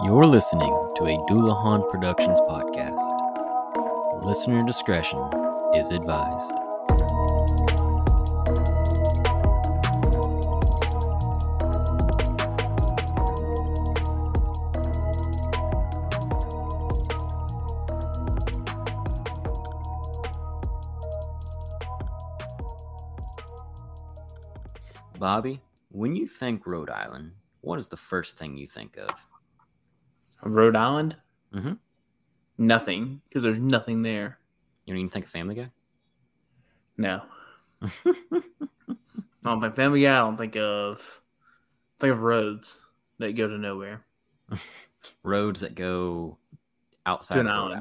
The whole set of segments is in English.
You're listening to a Doulahan Productions podcast. Listener discretion is advised. Bobby, when you think Rhode Island, what is the first thing you think of? Rhode Island? Mhm. Nothing, because there's nothing there. You don't even think of Family Guy? No. I don't think Family Guy. I don't think of think of roads that go to nowhere. Roads that go outside To an of Rhode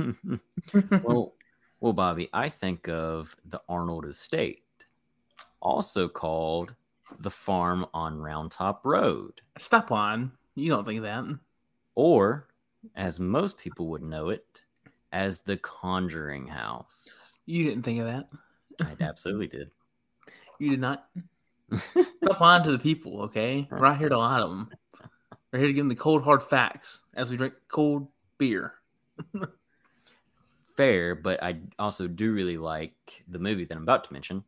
island. Island. well, well, Bobby, I think of the Arnold Estate, also called the Farm on Round Top Road, Stop on. You don't think of that. or as most people would know it, as the Conjuring House. You didn't think of that. I absolutely did. You did not. Stop on to the people, okay? We're not here to lie to them. We're here to give them the cold, hard facts as we drink cold beer. Fair, but I also do really like the movie that I'm about to mention.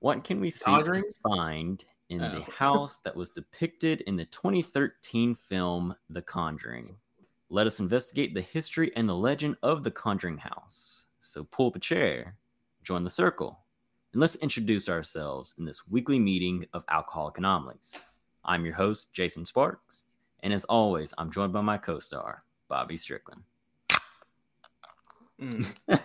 What can we see Conjuring? to find in the Oh. house that was depicted in the 2013 film The Conjuring? Let us investigate the history and the legend of the Conjuring House. So pull up a chair, join the circle, and let's introduce ourselves in this weekly meeting of Alcoholic Anomalies. I'm your host, Jason Sparks, and as always, I'm joined by my co star, Bobby Strickland. Mm.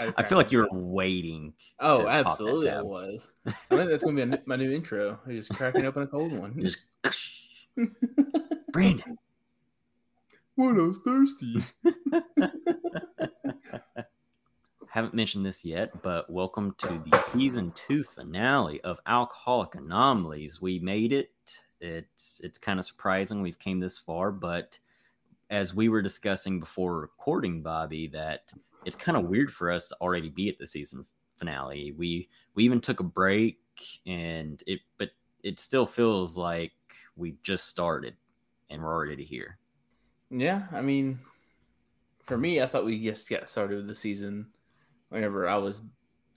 I feel like you were waiting. Oh, to pop that absolutely, I was. I think that's gonna be a, my new intro. I'm just cracking open a cold one. Just Brandon. What I was thirsty. Haven't mentioned this yet, but welcome to the season two finale of Alcoholic Anomalies. We made it. It's it's kind of surprising we've came this far, but as we were discussing before recording, Bobby, that it's kind of weird for us to already be at the season finale. We we even took a break, and it but it still feels like we just started and we're already here. Yeah, I mean, for me, I thought we just got started with the season whenever I was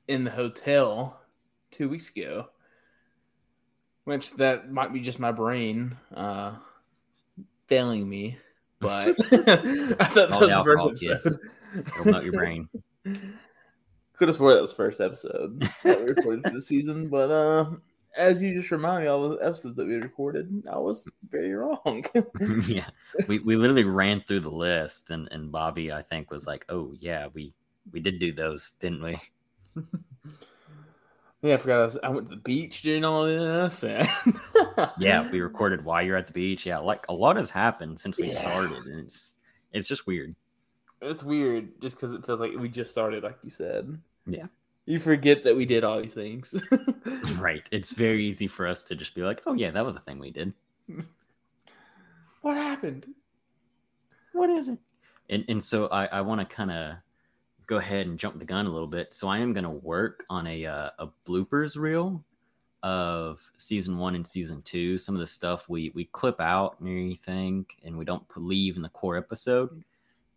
in the hotel two weeks ago. Which that might be just my brain uh, failing me, but I thought that All was the first episode. It'll melt your brain. Could have swore that was the first episode that we recorded for the season, but uh, as you just reminded me, all the episodes that we recorded, I was very wrong. yeah, we, we literally ran through the list, and, and Bobby, I think, was like, "Oh yeah, we we did do those, didn't we?" yeah, I forgot I, was, I went to the beach during all this. And Yeah, we recorded while you're at the beach. Yeah, like a lot has happened since we Yeah. started, and it's it's just weird. It's weird just because it feels like we just started, like you said. Yeah. You forget that we did all these things. Right. It's very easy for us to just be like, "Oh yeah, that was a thing we did." what happened? What is it? And and so I I want to kind of go ahead and jump the gun a little bit. So I am going to work on a uh, a bloopers reel of season one and season two. Some of the stuff we we clip out and everything, and we don't leave in the core episode.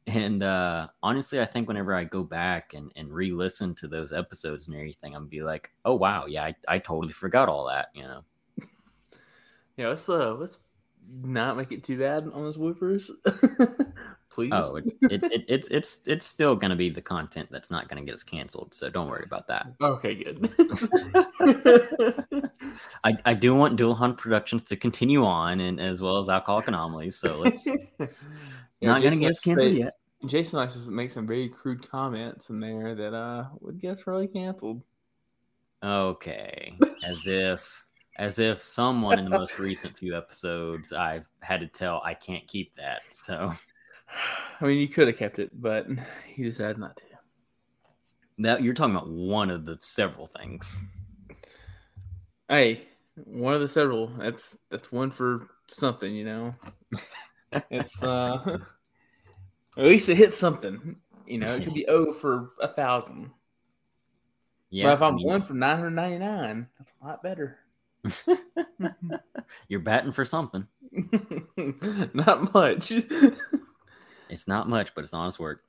And uh, honestly, I think whenever I go back and, and re-listen to those episodes and everything, I'm gonna be like, oh wow, yeah, I, I totally forgot all that, you know. Yeah, let's uh, let's not make it too bad on those whoopers, please. Oh, it, it, it, it's it's it's still gonna be the content that's not gonna get us canceled, so don't worry about that. okay, good. I, I do want Dual Hunt Productions to continue on, and as well as Alcoholic Anomalies. So let's Yeah, not gonna Jason get likes us to canceled say- yet. Jason likes to make some very crude comments in there that uh would get really canceled. Okay, as if as if someone in the most recent few episodes I've had to tell I can't keep that. So I mean, you could have kept it, but you decided not to. that you're talking about one of the several things. Hey, one of the several. That's that's one for something, you know. It's uh, at least it hits something. You know, it could be O for a thousand. Yeah, but if I I'm mean, one for nine hundred ninety nine, that's a lot better. you're batting for something. Not much. It's not much, but it's honest work.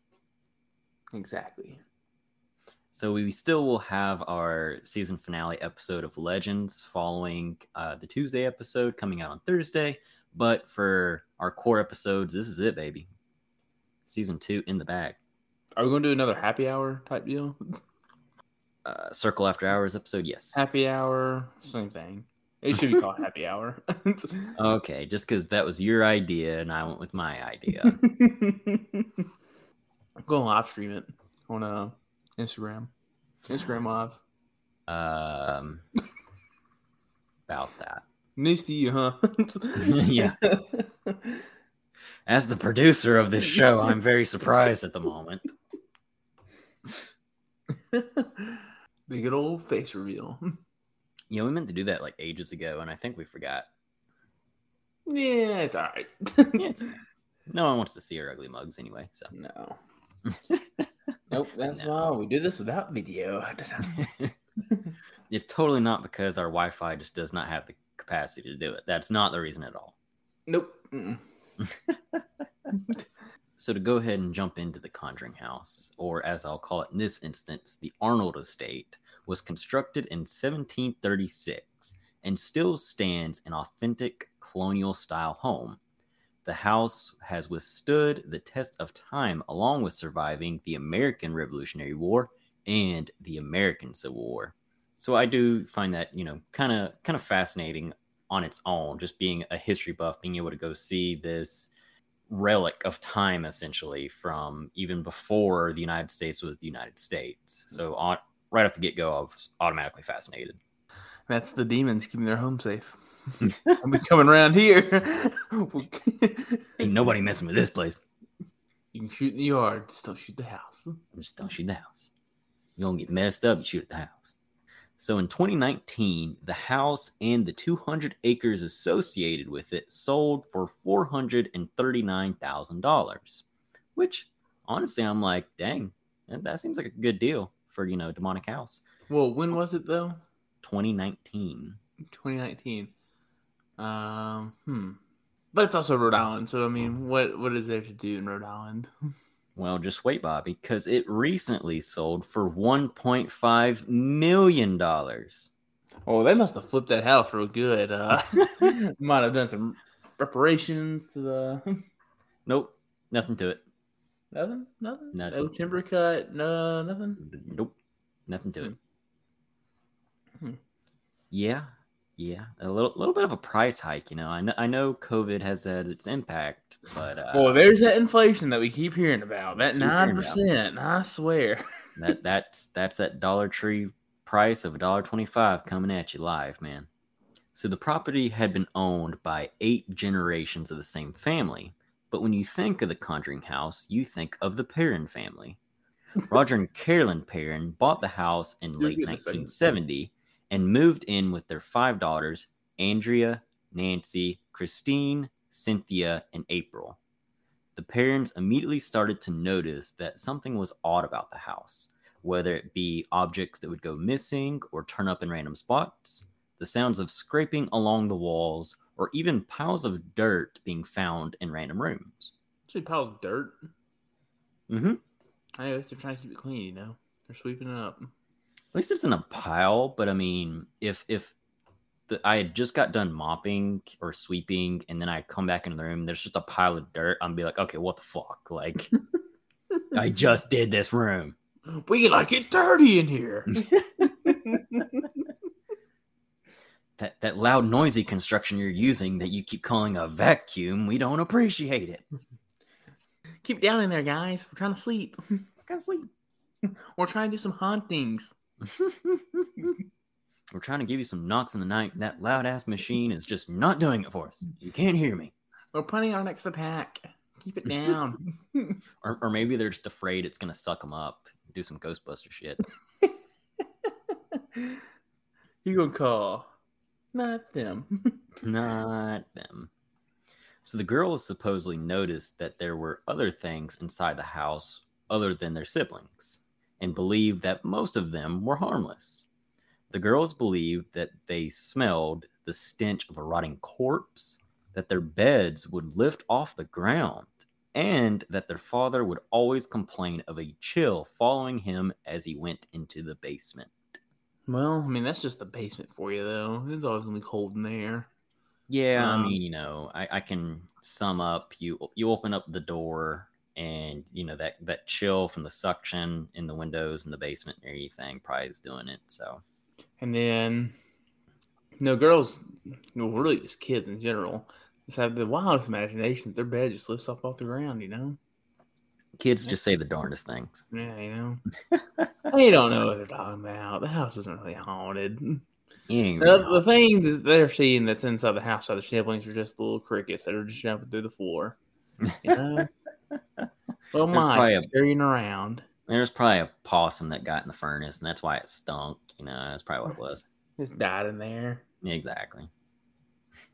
exactly. So we still will have our season finale episode of Legends following uh, the Tuesday episode coming out on Thursday. But for our core episodes, this is it, baby. Season two in the bag. Are we going to do another happy hour type deal? Uh, Circle After Hours episode, yes. Happy hour, same thing. It should be called happy hour. Okay, just because that was your idea and I went with my idea. Go and live stream it on uh, Instagram. Instagram live. um, about that. News to you, huh? Yeah. As the producer of this show, I'm very surprised at the moment. the good old face reveal. You know, we meant to do that like ages ago, and I think we forgot. Yeah, it's all right. Yeah, it's No one wants to see our ugly mugs anyway. So no. Nope, that's No. why we do this without video. it's totally not because our Wi-Fi just does not have the capacity to do it. That's not the reason at all. nope. So to go ahead and jump into the Conjuring House, or as I'll call it in this instance, the Arnold Estate, was constructed in 1736 and still stands an authentic colonial style home. The house has withstood the test of time along with surviving the American Revolutionary War and the American Civil War. So I do find that, you know, kind of kind of fascinating on its own, just being a history buff, being able to go see this relic of time essentially from even before the United States was the United States. Hmm. So on right off the get go, I was automatically fascinated. That's the demons keeping their home safe. I'll be coming around here. Ain't nobody messing with this place. You can shoot in the yard, just don't shoot the house. Just don't shoot the house. You don't get messed up, you shoot at the house. So in 2019, the house and the 200 acres associated with it sold for $439,000, which honestly, I'm like, dang, that seems like a good deal for, you know, demonic house. Well, when was it though? 2019. 2019. Um, hmm. But it's also Rhode Island, so I mean, what what is there to do in Rhode Island? Well, just wait, Bobby, because it recently sold for $1.5 million. Oh, they must have flipped that house real good. Uh, might have done some reparations to the Nope, nothing to it. nothing, nothing, Nothing. no timber cut, no nothing. Nope, nothing to it. Hmm. Yeah, yeah, a little little bit of a price hike. You know, I know I know COVID has had its impact, but uh, Well, there's that inflation that we keep hearing about. That nine percent, I swear. that that's that's that Dollar Tree price of a dollar twenty five coming at you live, man. So the property had been owned by eight generations of the same family, but when you think of the Conjuring House, you think of the Perron family. Roger and Carolyn Perron bought the house in late getting a second. 1970 and moved in with their five daughters, Andrea, Nancy, Christine, Cynthia, and April. The parents immediately started to notice that something was odd about the house, whether it be objects that would go missing or turn up in random spots, the sounds of scraping along the walls, or even piles of dirt being found in random rooms. Actually, piles of dirt. Mm-hmm. I guess they're trying to keep it clean. You know, they're sweeping it up. At least it's in a pile, but I mean, if if the, I had just got done mopping or sweeping, and then I come back into the room, there's just a pile of dirt. I'm be like, okay, what the fuck? Like, I just did this room. We like it dirty in here. That that loud, noisy construction you're using that you keep calling a vacuum, we don't appreciate it. keep down in there, guys. We're trying to sleep. Gotta sleep. We're trying to do some hauntings. We're trying to give you some knocks in the night. That loud ass machine is just not doing it for us. You can't hear me. We're planning our next attack. Keep it down. Or, or maybe they're just afraid it's gonna suck them up. Do some Ghostbuster shit. you gonna call? Not them. not them. So the girls supposedly noticed that there were other things inside the house other than their siblings and believed that most of them were harmless. The girls believed that they smelled the stench of a rotting corpse, that their beds would lift off the ground and that their father would always complain of a chill following him as he went into the basement. Well, I mean, that's just the basement for you, though. It's always gonna be cold in there. Yeah, Um, I mean, you know, I, I can sum up. You you open up the door, and you know that that chill from the suction in the windows in the basement and everything probably is doing it. So And then, no girls, no, really just kids in general, just have the wildest imagination. Their bed just lifts up off the ground, you know? kids just say the darndest things. Yeah, you know? they don't know what they're talking about. The house isn't really haunted. You ain't The, really the thing that they're seeing that's inside the house, are the siblings, are just little crickets that are just jumping through the floor. You know? Little mice a- scurrying around. There's probably a possum that got in the furnace, and that's why it stunk. You know, that's probably what it was. Just died in there. Exactly.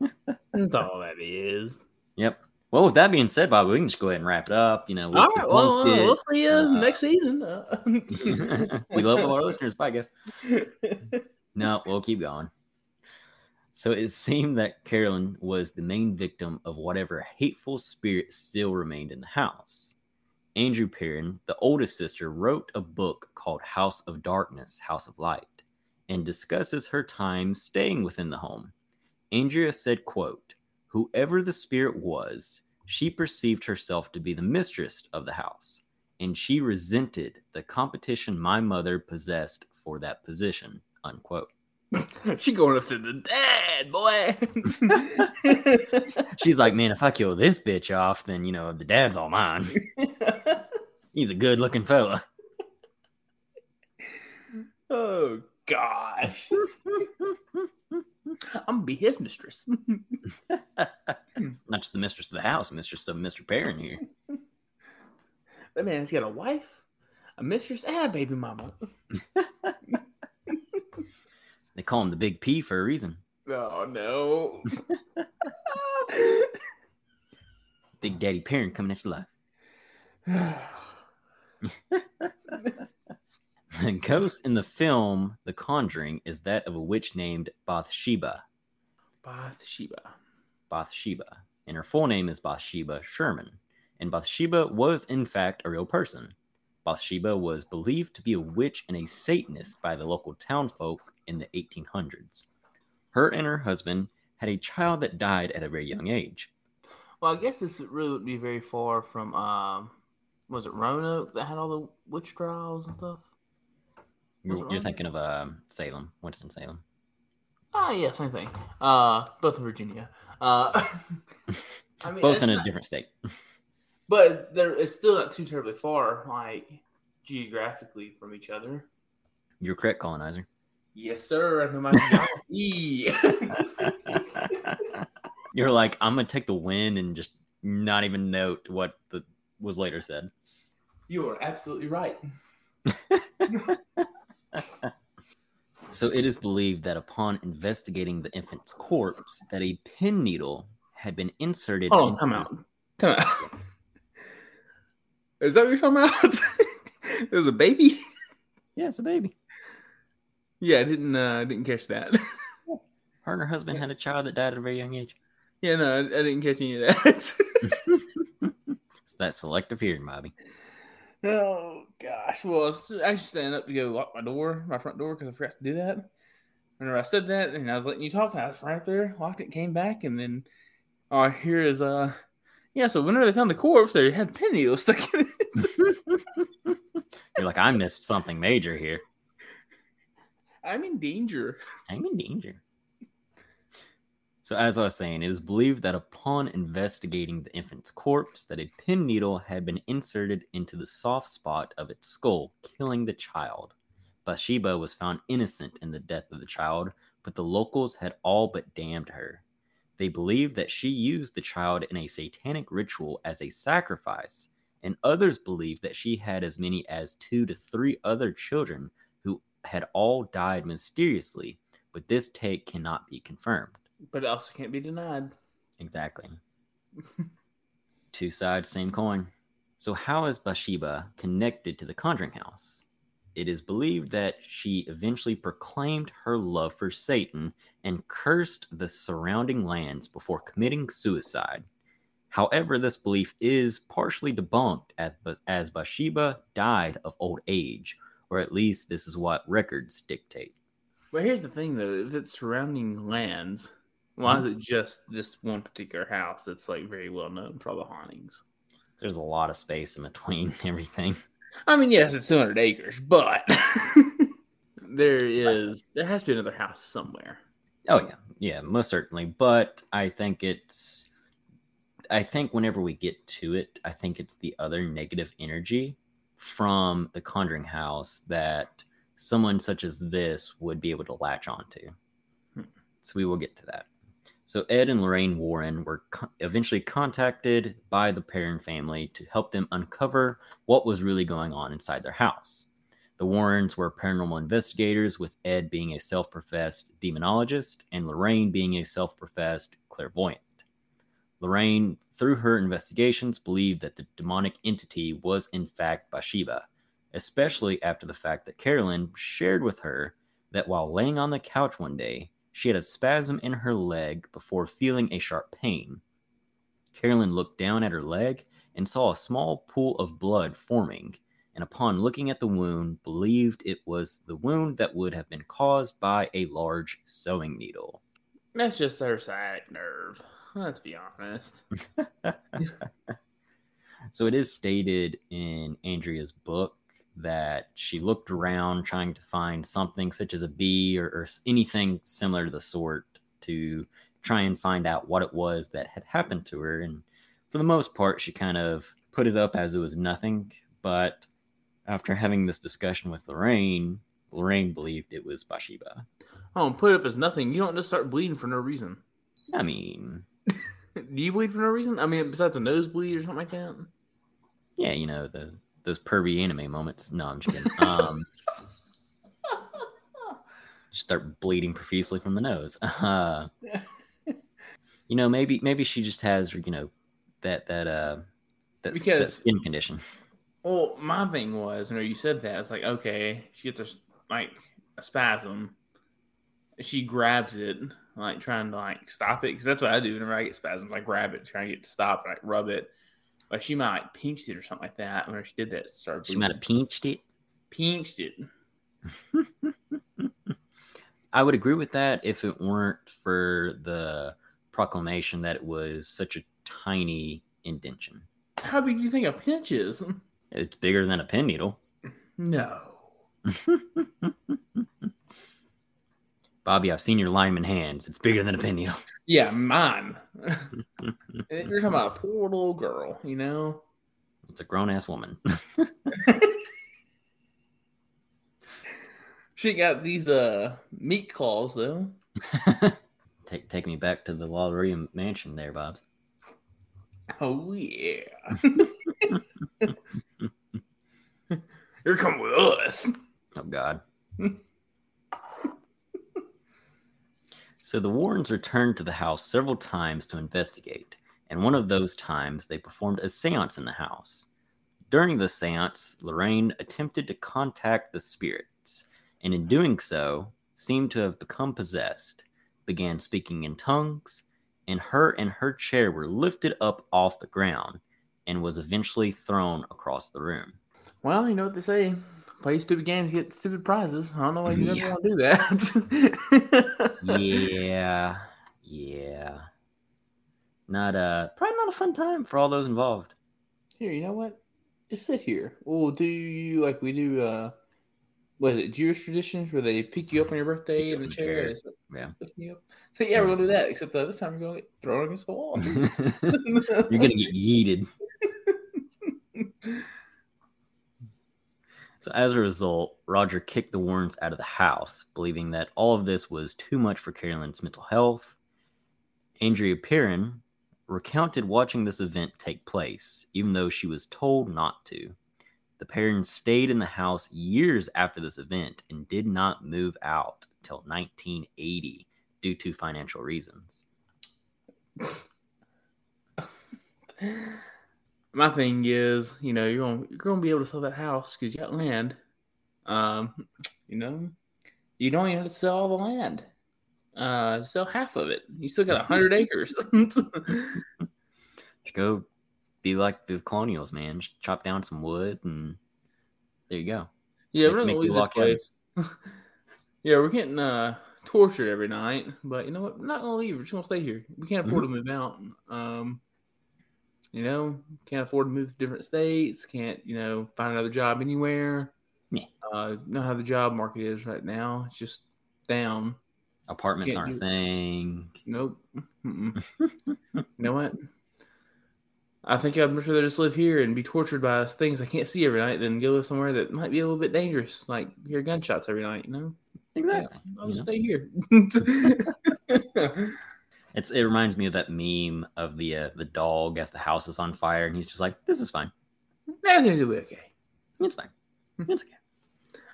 That's all that is. Yep. Well, with that being said, Bob, we can just go ahead and wrap it up. You know, All right, well, uh, we'll see you Uh, next season. Uh, we love all our listeners. Bye, guys. No, we'll keep going. So it seemed that Carolyn was the main victim of whatever hateful spirit still remained in the house. Andrea Perron, the oldest sister, wrote a book called House of Darkness, House of Light, and discusses her time staying within the home. Andrea said, quote, Whoever the spirit was, she perceived herself to be the mistress of the house, and she resented the competition my mother possessed for that position. Unquote. she going after the dad, boy. She's like, man, if I kill this bitch off, then you know the dad's all mine. He's a good looking fella. oh gosh, I'm gonna be his mistress. Not just the mistress of the house, mistress of Mr. Perron here. that man's got a wife, a mistress, and a baby mama. They call him the Big P for a reason. Oh no. Big Daddy Perron coming at your life. The ghost in the film The Conjuring is that of a witch named Bathsheba. Bathsheba. Bathsheba, and her full name is Bathsheba Sherman. And Bathsheba was, in fact, a real person. Bathsheba was believed to be a witch and a Satanist by the local townfolk in the 1800s. Her and her husband had a child that died at a very young age. Well, I guess this really wouldn't be very far from um, was it Roanoke that had all the witch trials and stuff? You're, you're thinking of um, Salem, Winston Salem. Ah, yeah, same thing. Uh, both in Virginia. Uh, I mean, Both in a not- different state. but there it's still not too terribly far, like geographically from each other. You're correct, colonizer. Yes, sir. I know my. You're like, I'm gonna take the win and just not even note what the was later said. you are absolutely right. So it is believed that upon investigating the infant's corpse, that a pin needle had been inserted. On, into out. Time out. Is that what you're talking about? There's a baby. Yeah, it's a baby. Yeah, I didn't. Uh, I didn't catch that. Her and her husband had a child that died at a very young age. yeah, no, I, I didn't catch any of that. It's that selective hearing, Bobby. oh gosh. Well, I was actually standing up to go lock my door, my front door, because I forgot to do that. Whenever I said that, and I was letting you talk, and I was right there, locked it, came back, and then all I hear is, uh, yeah. So whenever they found the corpse, they had pin needles stuck in it. You're like, I missed something major here. I'm in danger. I'm in danger. So, as I was saying, it is believed that upon investigating the infant's corpse, that a pin needle had been inserted into the soft spot of its skull, killing the child. Bathsheba was found innocent in the death of the child, but the locals had all but damned her. They believed that she used the child in a satanic ritual as a sacrifice, and others believe that she had as many as two to three other children who had all died mysteriously, but this take cannot be confirmed. But it also can't be denied. Exactly. Two sides, same coin. So, how is Bathsheba connected to the Conjuring House? It is believed that she eventually proclaimed her love for Satan and cursed the surrounding lands before committing suicide. However, this belief is partially debunked as, as Bathsheba died of old age, or at least this is what records dictate. Well, here's the thing, though: if it's surrounding lands, why mm-hmm. is it just this one particular house that's like very well known for all the hauntings? There's a lot of space in between everything. I mean, yes, it's 200 acres, but there is there has to be another house somewhere. Oh yeah, yeah, most certainly. But I think it's, I think whenever we get to it, I think it's the other negative energy from the Conjuring House that someone such as this would be able to latch onto. Hmm. So we will get to that. So Ed and Lorraine Warren were co- eventually contacted by the Perron family to help them uncover what was really going on inside their house. The Warrens were paranormal investigators, with Ed being a self professed demonologist and Lorraine being a self professed clairvoyant. Lorraine, through her investigations, believed that the demonic entity was in fact Bathsheba, especially after the fact that Carolyn shared with her that while laying on the couch one day, she had a spasm in her leg before feeling a sharp pain. Carolyn looked down at her leg and saw a small pool of blood forming, and upon looking at the wound, believed it was the wound that would have been caused by a large sewing needle. That's just her sciatic nerve. Let's be honest. so it is stated in Andrea's book that she looked around trying to find something such as a bee or, or, anything similar to the sort to try and find out what it was that had happened to her. And for the most part, she kind of put it up as it was nothing. But after having this discussion with Lorraine, Lorraine believed it was Bathsheba. Oh, put it up as nothing. You don't just start bleeding for no reason. I mean, do you bleed for no reason? I mean, besides a nosebleed or something like that? Yeah, you know, the those pervy anime moments. No, I'm just kidding. Um, start bleeding profusely from the nose. Uh, you know, maybe maybe she just has you know that that uh that, because, that skin condition. Well, my thing was, you know, you said that it's like okay, she gets a like a spasm. She grabs it, like trying to like stop it, because that's what I do whenever I get spasms. I grab it, trying to get to stop, and I rub it but she might have pinched it or something like that. When she did that, started she might have pinched it. Pinched it. I would agree with that if it weren't for the proclamation that it was such a tiny indention. How big do you think a pinch is? It's bigger than a pin needle. No. Bobby, I've seen your lineman hands. It's bigger than a pinwheel. Yeah, mine. You're talking about a poor little girl, you know? It's a grown ass woman. she got these uh meat claws though. take take me back to the Wallery mansion there, Bob's. Oh yeah. You're coming with us. Oh God. So the Warrens returned to the house several times to investigate, and one of those times they performed a seance in the house. During the seance, Lorraine attempted to contact the spirits, and in doing so, seemed to have become possessed, began speaking in tongues, and her and her chair were lifted up off the ground and was eventually thrown across the room. Well, you know what they say play stupid games, get stupid prizes. I don't know why you yeah. want to do that. yeah, yeah. Not a probably not a fun time for all those involved. Here, you know what? Just sit here. Well, do you like we do? uh what is it? Jewish traditions where they pick you up on your birthday in the chair. chair. Yeah. You up. So yeah, we're gonna do that. Except uh, this time we're gonna get thrown against the wall. You're gonna get yeeted. So as a result, Roger kicked the Warrens out of the house, believing that all of this was too much for Carolyn's mental health. Andrea Perron recounted watching this event take place, even though she was told not to. The Perrons stayed in the house years after this event and did not move out till 1980 due to financial reasons. my thing is, you know, you're gonna you're gonna be able to sell that house because you got land. Um, you know, you don't even have to sell all the land. Uh, sell half of it. You still got a hundred acres. Just go be like the colonials, man. Just chop down some wood and there you go. Yeah, Make- we're not gonna leave this place. yeah, we're getting uh tortured every night, but you know what? We're not gonna leave. We're just gonna stay here. We can't afford Mm-hmm. to move out. Um, you know, can't afford to move to different states. Can't you know find another job anywhere. Yeah. Uh, know how the job market is right now. It's just down. Apartments Can't aren't a do- thing. Nope. You know what? I think I'd much rather just live here and be tortured by things I can't see every night than go live somewhere that might be a little bit dangerous, like hear gunshots every night. You know, Exactly. I'll you just know? stay here. It's it reminds me of that meme of the uh, the dog as the house is on fire and he's just like, This is fine. Everything's gonna be okay. It's fine. It's okay.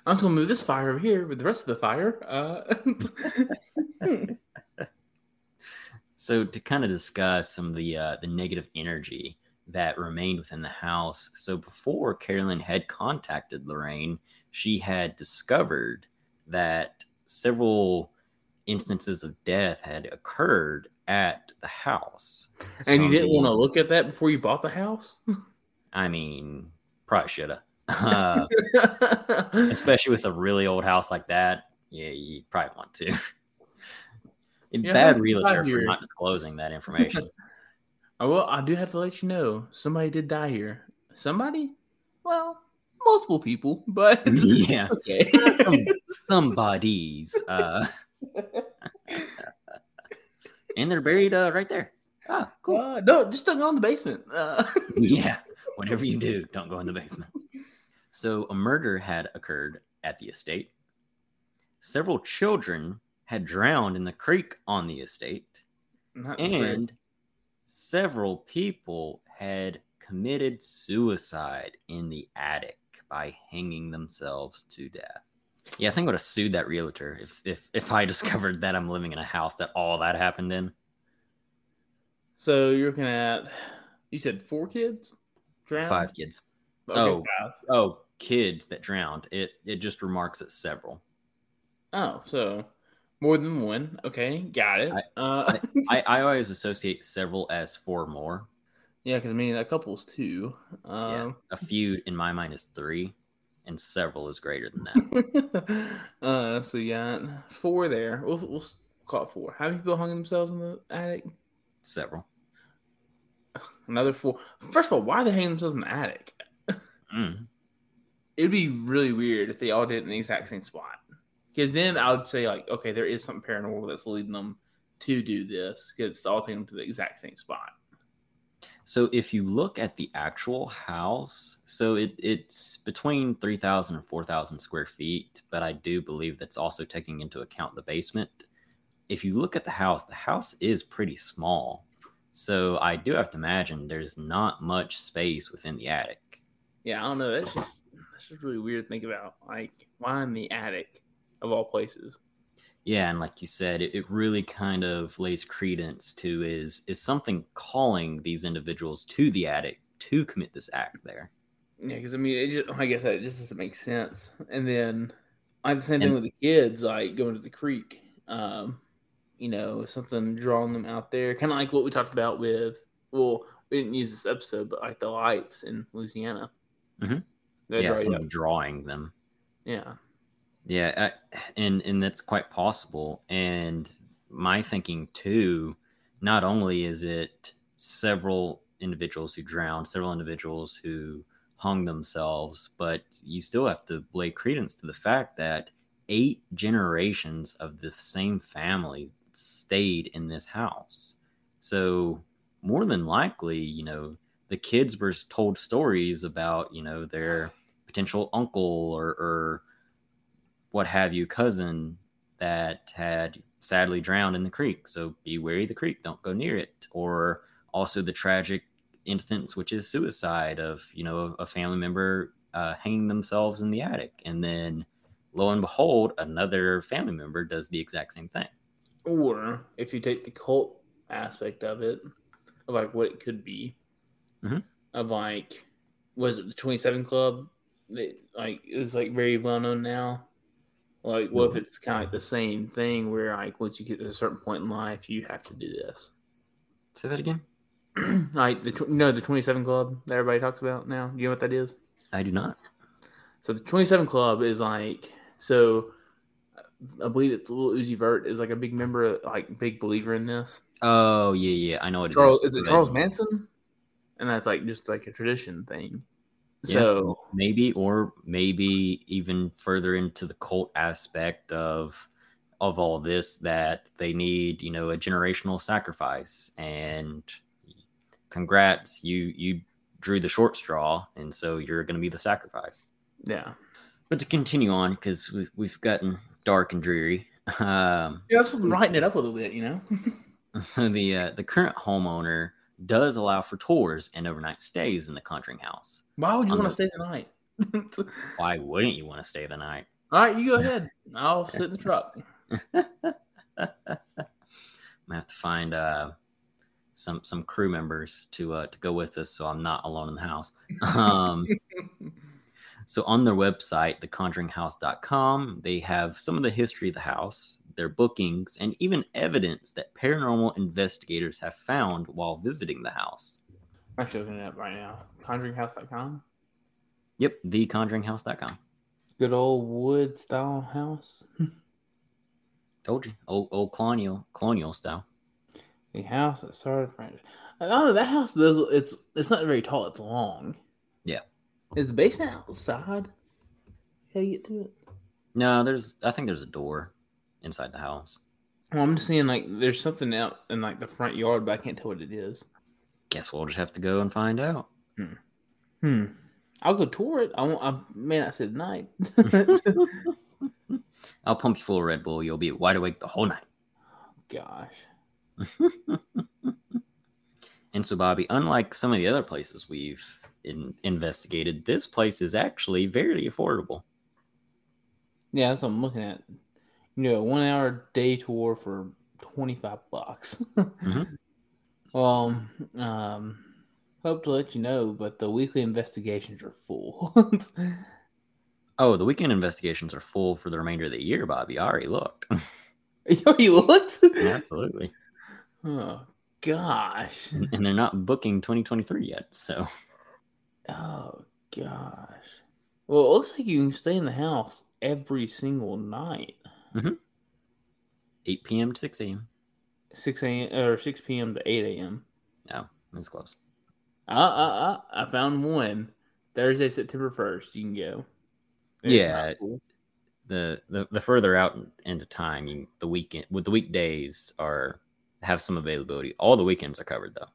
I'm gonna move this fire over here with the rest of the fire. Uh, So to kind of discuss some of the uh, the negative energy that remained within the house. So before Carolyn had contacted Lorraine, she had discovered that several instances of death had occurred at the house. and you didn't want to look at that before you bought the house, I mean, probably should have. Uh, especially with a really old house like that. Yeah, you probably want to. And Yeah, bad did realtor for not disclosing that information. Oh, well, I do have to let you know somebody did die here. Somebody? Well, multiple people, but yeah. okay. Some, somebody's. Uh, and they're buried uh, right there. Ah, cool. Uh, no, just don't go in the basement. Uh, yeah. Whatever you do, don't go in the basement. So, a murder had occurred at the estate. Several children had drowned in the creek on the estate. not. And several people had committed suicide in the attic by hanging themselves to death. Yeah, I think I would have sued that realtor if if if I discovered that I'm living in a house that all that happened in. so you're looking at you said four kids drowned. Five kids. Okay, Oh. Oh, kids that drowned. It it just remarks at several. Oh, so more than one. Okay, got it. I- uh, I, I always associate several as four more. yeah, because I mean a couple's two. Yeah. Um, A few in my mind is three, and several is greater than that. uh, so got four there. We'll, we'll call it four. How many people hung themselves in the attic? several. Another four. First of all, why are they hanging themselves in the attic? Mm. It'd be really weird if they all did it in the exact same spot. Because then I would say like, okay, there is something paranormal that's leading them to do this because it's all taking them to the exact same spot. So if you look at the actual house, so it, it's between 3,000 and 4,000 square feet, but I do believe that's also taking into account the basement. If you look at the house, the house is pretty small. So I do have to imagine there's not much space within the attic. Yeah, I don't know. That's just that's just really weird to think about. Like, why in the attic of all places? Yeah, and like you said, it, it really kind of lays credence to is is something calling these individuals to the attic to commit this act there. Yeah, because I mean, it just like I said, it just doesn't make sense. And then like the same thing with the kids, like going to the creek. Um, you know, something drawing them out there, kind of like what we talked about with. Well, we didn't use this episode, but like the lights in Louisiana. Mhm. They yeah, draw you something out. drawing them. Yeah. Yeah, I, and and that's quite possible. And my thinking too, not only is it several individuals who drowned, several individuals who hung themselves, but you still have to lay credence to the fact that eight generations of the same family stayed in this house. So more than likely, you know, the kids were told stories about, you know, their potential uncle or, or what have you cousin that had sadly drowned in the creek. So be wary of the creek, don't go near it. Or also the tragic instance, which is suicide of, you know, a family member uh, hanging themselves in the attic. And then lo and behold, another family member does the exact same thing. Or if you take the cult aspect of it, of like what it could be, Mhm. of like, was it the 27 Club it, like is like very well known now. Like, what if it's kind of like the same thing where like once you get to a certain point in life, you have to do this. Say that again. like the tw- know the twenty seven club that everybody talks about now. Do you know what that is? I do not. So the twenty seven club is like so. I believe it's Lil Uzi Vert is like a big member, of, like big believer in this. Oh yeah, yeah. I know what Charles it is it Charles Manson? And that's like just like a tradition thing. Yeah. So maybe, or maybe even further into the cult aspect of of all this that they need, you know, a generational sacrifice. And congrats, you you drew the short straw, and so you're going to be the sacrifice. yeah, But to continue on, because we've, we've gotten dark and dreary. Um, yeah, that's lighten it up a little bit, you know. so the uh, the current homeowner does allow for tours and overnight stays in the Conjuring House. Why would you want to stay the night? Why wouldn't you want to stay the night? All right, you go ahead. I'll sit in the truck. I have to find uh, some some crew members to uh, to go with us, so I'm not alone in the house. Um, so on their website, theconjuringhouse.com, they have some of the history of the house, their bookings, and even evidence that paranormal investigators have found while visiting the house. I'm actually looking it up right now. ConjuringHouse.com. Yep, theconjuringhouse.com. Good old wood style house. Told you, old old colonial colonial style. The house that started French. I. Oh, that house does. It's it's not very tall. It's long. Yeah. Is the basement outside? How you get to it? No, there's I think there's a door inside the house. Well, I'm just seeing like there's something out in like the front yard, but I can't tell what it is. Guess we'll just have to go and find out. Hmm. I'll go tour it. I won't. I may not say the night. I'll pump you full of Red Bull. You'll be wide awake the whole night. Gosh. And so, Bobby, unlike some of the other places we've in, investigated, this place is actually very affordable. Yeah, that's what I'm looking at. You know, one hour day tour for 25 bucks. Mhm. Well, um, hope to let you know, but the weekly investigations are full. Oh, the weekend investigations are full for the remainder of the year, Bobby. I already looked. you looked? Absolutely. Oh, gosh. And they're not booking 2023 yet. So, Oh, gosh. Well, it looks like you can stay in the house every single night. 8 p.m. to 6 a.m. 6 a.m. or 6 p.m. to 8 a.m. No, that's close. Uh, uh, uh, I found one. Thursday, September 1st. You can go. It's Yeah. cool. The, the the further out into time, you, the weekend with the weekdays are have some availability. All the weekends are covered though.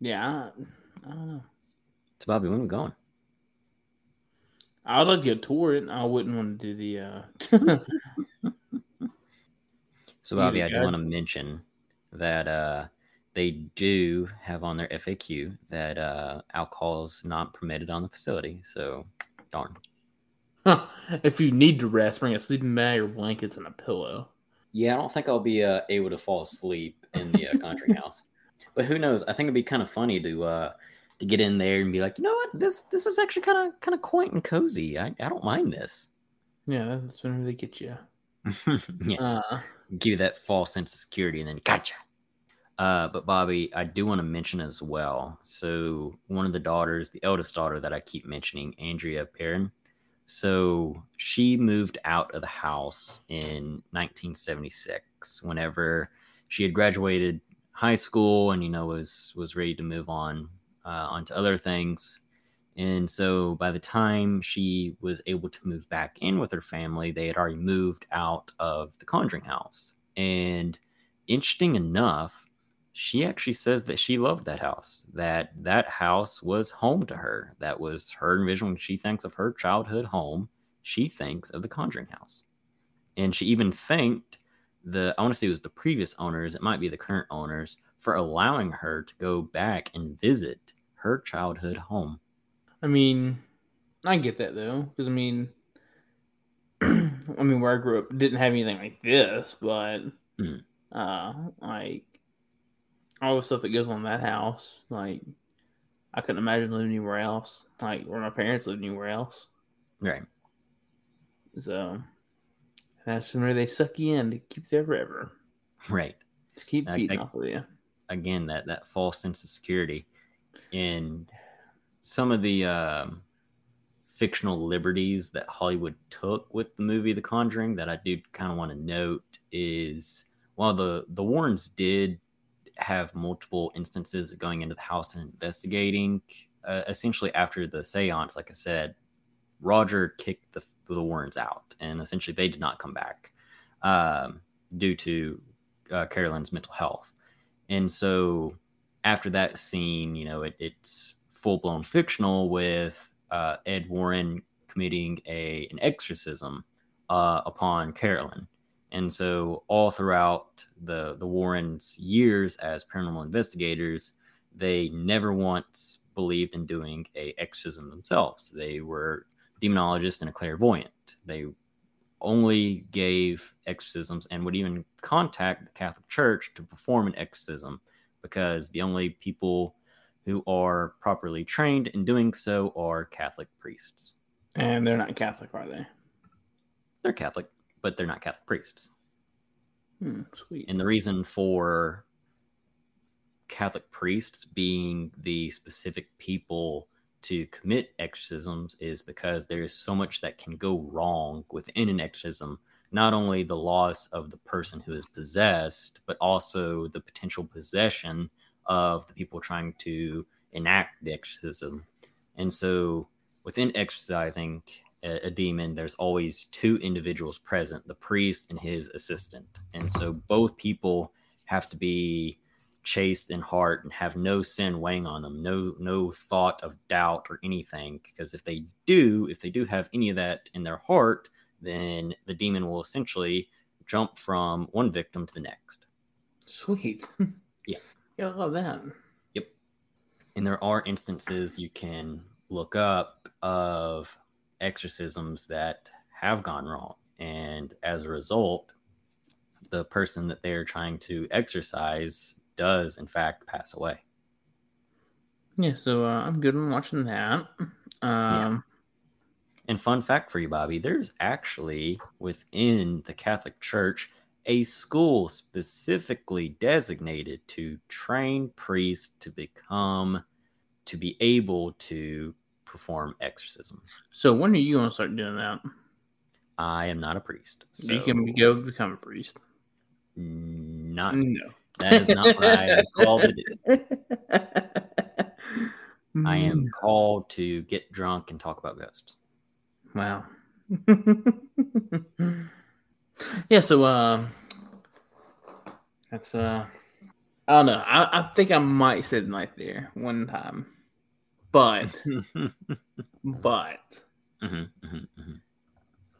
Yeah. I, I don't know. So, Bobby, when are we going? I'd like to tour it. I wouldn't want to do the. uh So, Bobby, I do want to mention that uh, they do have on their FAQ that uh, alcohol is not permitted on the facility. So, darn. uh, if you need to rest, bring a sleeping bag or blankets and a pillow. Yeah, I don't think I'll be uh, able to fall asleep in the uh, Conjuring House. But who knows? I think it'd be kind of funny to uh, to get in there and be like, you know what, this this is actually kind of kind of quaint and cozy. I, I don't mind this. Yeah, that's whenever they get you. yeah. Uh, give you that false sense of security and then gotcha. Uh, but Bobby, I do want to mention as well. So one of the daughters, the eldest daughter that I keep mentioning, Andrea Perron. So she moved out of the house in 1976. Whenever she had graduated high school and you know was was ready to move on uh, onto other things. And so by the time she was able to move back in with her family, they had already moved out of the Conjuring House. And interesting enough, she actually says that she loved that house, that that house was home to her. That was her envision when she thinks of her childhood home. She thinks of the Conjuring House. And she even thanked the, I want to say it was the previous owners, it might be the current owners, for allowing her to go back and visit her childhood home. I mean, I get that though, because I mean, I mean, where I grew up didn't have anything like this, but Mhm. uh, like all the stuff that goes on in that house, like I couldn't imagine living anywhere else, like where my parents lived anywhere else. Right. So that's where they suck you in to keep there forever. Right. Just keep I- beating I- off of you. Again, that that false sense of security, and some of the um, fictional liberties that Hollywood took with the movie The Conjuring that I do kind of want to note is while the the Warrens did have multiple instances of going into the house and investigating, uh, essentially after the seance, like I said, Roger kicked the the Warrens out, and essentially they did not come back um, due to uh, Carolyn's mental health. And so after that scene, you know, it, it's full blown fictional with uh, Ed Warren committing a an exorcism uh, upon Carolyn. And so all throughout the the Warrens' years as paranormal investigators, they never once believed in doing a exorcism themselves. They were demonologists and a clairvoyant. They only gave exorcisms and would even contact the Catholic Church to perform an exorcism because the only people who are properly trained in doing so are Catholic priests. And they're not Catholic, are they? They're Catholic, but they're not Catholic priests. Hmm, sweet. And the reason for Catholic priests being the specific people to commit exorcisms is because there's so much that can go wrong within an exorcism. Not only the loss of the person who is possessed, but also the potential possession of the people trying to enact the exorcism. And so within exercising a, a demon, there's always two individuals present the priest and his assistant. And so both people have to be chaste in heart and have no sin weighing on them, no no thought of doubt or anything. Because if they do, if they do have any of that in their heart, then the demon will essentially jump from one victim to the next. Sweet. Yeah. Yeah, I love that. and there are instances you can look up of exorcisms that have gone wrong and as a result the person that they are trying to exorcise does in fact pass away Yeah, so uh, I'm good on watching that. Um, and fun fact for you bobby there's actually within the catholic church a school specifically designated to train priests to become to be able to perform exorcisms So when are you going to start doing that? I am not a priest. So you can go become a priest. not No. that is not what I am called to do. I am mm. called to get drunk and talk about ghosts. Wow. yeah, so um that's uh I don't know. I, I think I might sit the night there one time. But but mhm, mhm.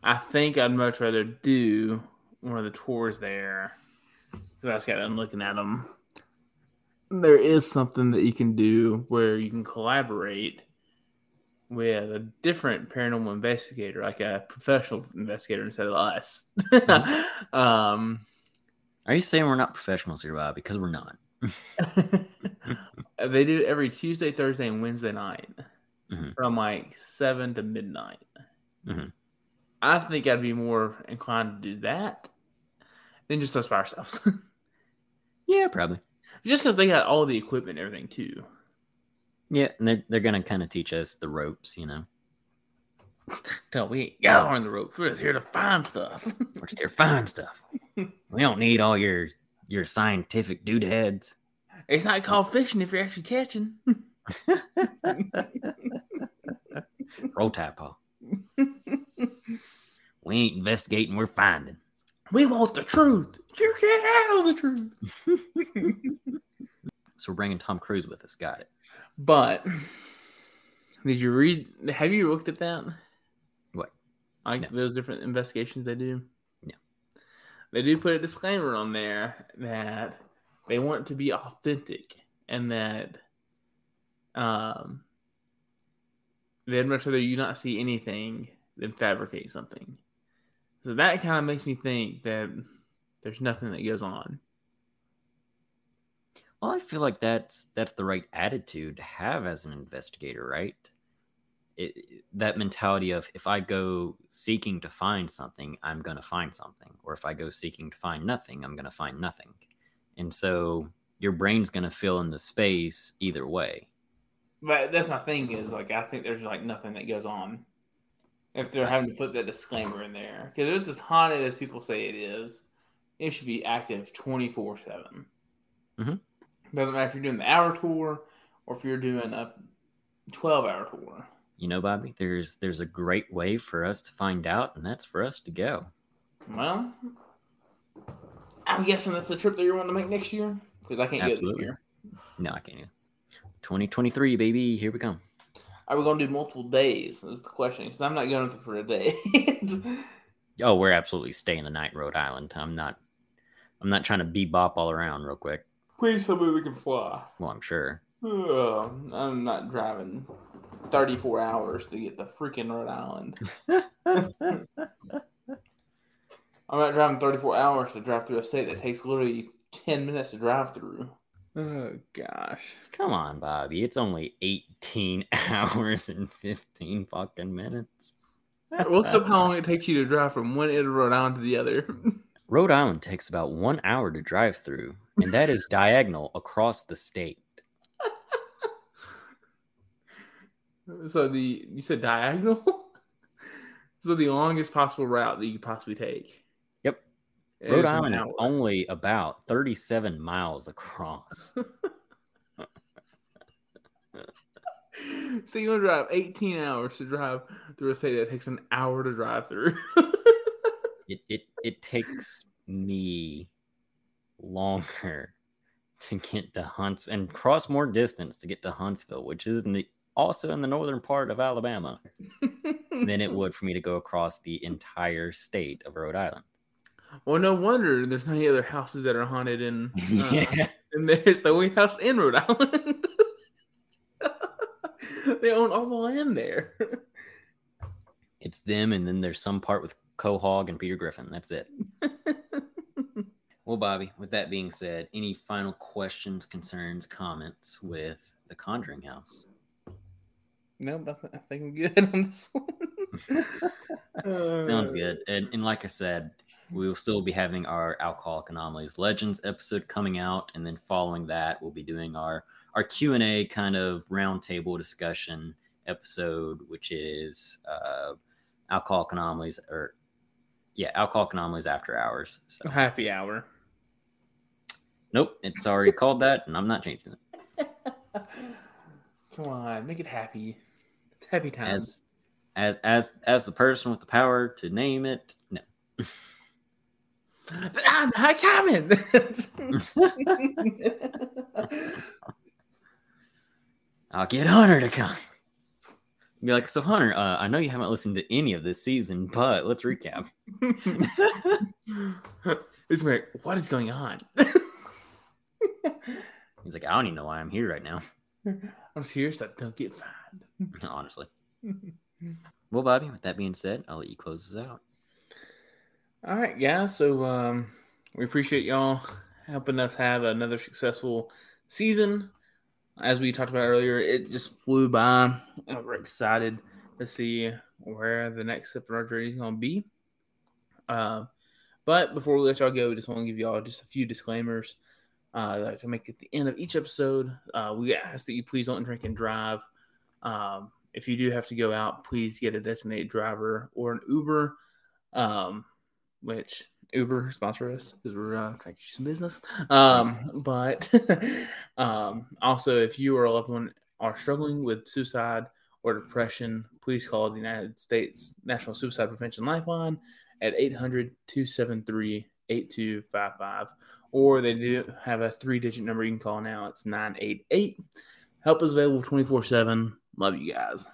I think I'd much rather do one of the tours there because I just got done looking at them. There is something that you can do where you can collaborate with a different paranormal investigator, like a professional investigator instead of us. um, Are you saying we're not professionals here, Bob? Because we're not. they do it every Tuesday, Thursday, and Wednesday night Mhm. from like seven to midnight. Mhm. I think I'd be more inclined to do that than just us by ourselves. Yeah, probably. just because they got all the equipment and everything too. Yeah, and they're they're gonna kind of teach us the ropes, you know. Tell we ain't got on the ropes. We're just here to find stuff. We're just here to find stuff. We don't need all your your scientific dude heads. it's not called fishing if you're actually catching. Roll tide, Paul. We ain't investigating, we're finding. we want the truth. You can't handle the truth. So we're bringing Tom Cruise with us. Got it. But did you read? Have you looked at that? What? Like No. those different investigations they do. No. They do put a disclaimer on there that they want to be authentic and that um they'd much rather you not see anything than fabricate something. So that kind of makes me think that there's nothing that goes on. Well, I feel like that's that's the right attitude to have as an investigator, right? it, that mentality of if I go seeking to find something, I'm going to find something. Or if I go seeking to find nothing, I'm going to find nothing. And so your brain's going to fill in the space either way. But that's my thing is like I think there's like nothing that goes on if they're having to put that disclaimer in there because it's as haunted as people say it is, it should be active twenty four seven. Mm-hmm. Doesn't matter if you're doing the hour tour or if you're doing a twelve hour tour. You know, Bobby, there's there's a great way for us to find out, and that's for us to go. Well, I'm guessing that's the trip that you're wanting to make next year because I can't Absolutely. go this year. No, I can't. 2023, baby, here we come. Are we going to do multiple days? Is the question because I'm not going for a day. Oh, we're absolutely staying the night Rhode Island. I'm not. I'm not trying to bebop all around real quick. Please tell me we can fly. Well, I'm sure. Ugh, I'm not driving 34 hours to get to freaking Rhode Island. I'm not driving 34 hours to drive through a state that takes literally 10 minutes to drive through. Oh, gosh. Come on, Bobby. It's only 18 hours and 15 fucking minutes. Look up how long it takes you to drive from one end of Rhode Island to the other. Rhode Island takes about one hour to drive through, and that is diagonal across the state. so the you said diagonal? so the longest possible route that you could possibly take. Yep. Rhode it's Island is only about 37 miles across. So you're gonna drive 18 hours to drive through a state that takes an hour to drive through. it, it it takes me longer to get to Hunts and cross more distance to get to Huntsville, which is in the, also in the northern part of Alabama, than it would for me to go across the entire state of Rhode Island. well, no wonder there's not any other houses that are haunted in. Uh, yeah. And there's the only house in Rhode Island. they own all the land there. It's them, and then there's some part with Quahog and Peter Griffin. That's it. Well, Bobby, with that being said, any final questions, concerns, comments with the Conjuring House? no, I I think I'm good on this one. Sounds Uh, good. And, and like I said, we will still be having our Alcoholic Anomalies Legends episode coming out, and then following that, we'll be doing our our Q and A kind of roundtable discussion episode, which is uh, Alcoholic Anomalies, or yeah, Alcoholic Anomalies After Hours. So, Happy hour. nope, it's already called that, and I'm not changing it. Come on, make it happy. It's happy time. As as as as the person with the power to name it, no. But I'm not coming. I'll get Hunter to come. Be like, so Hunter, uh, I know you haven't listened to any of this season, but let's recap. it's like, what is going on? He's like, I don't even know why I'm here right now. I'm serious. I don't get fined. Honestly. Well, Bobby, with that being said, I'll let you close this out. All right, guys. So um, we appreciate y'all helping us have another successful season. As we talked about earlier, it just flew by. We're excited to see where the next step in our journey is going to be. Uh, but before we let y'all go, we just want to give y'all just a few disclaimers uh, to make at the end of each episode. Uh, we ask that you please don't drink and drive. Um, if you do have to go out, please get a designated driver or an Uber. Um, which Uber sponsor us because we're uh, trying to get you some business. Um, but um, also, if you or a loved one are struggling with suicide or depression, please call the United States National Suicide Prevention Lifeline at 800 273 8255. Or they do have a three digit number you can call now. It's 988. Help is available 24 7. Love you guys.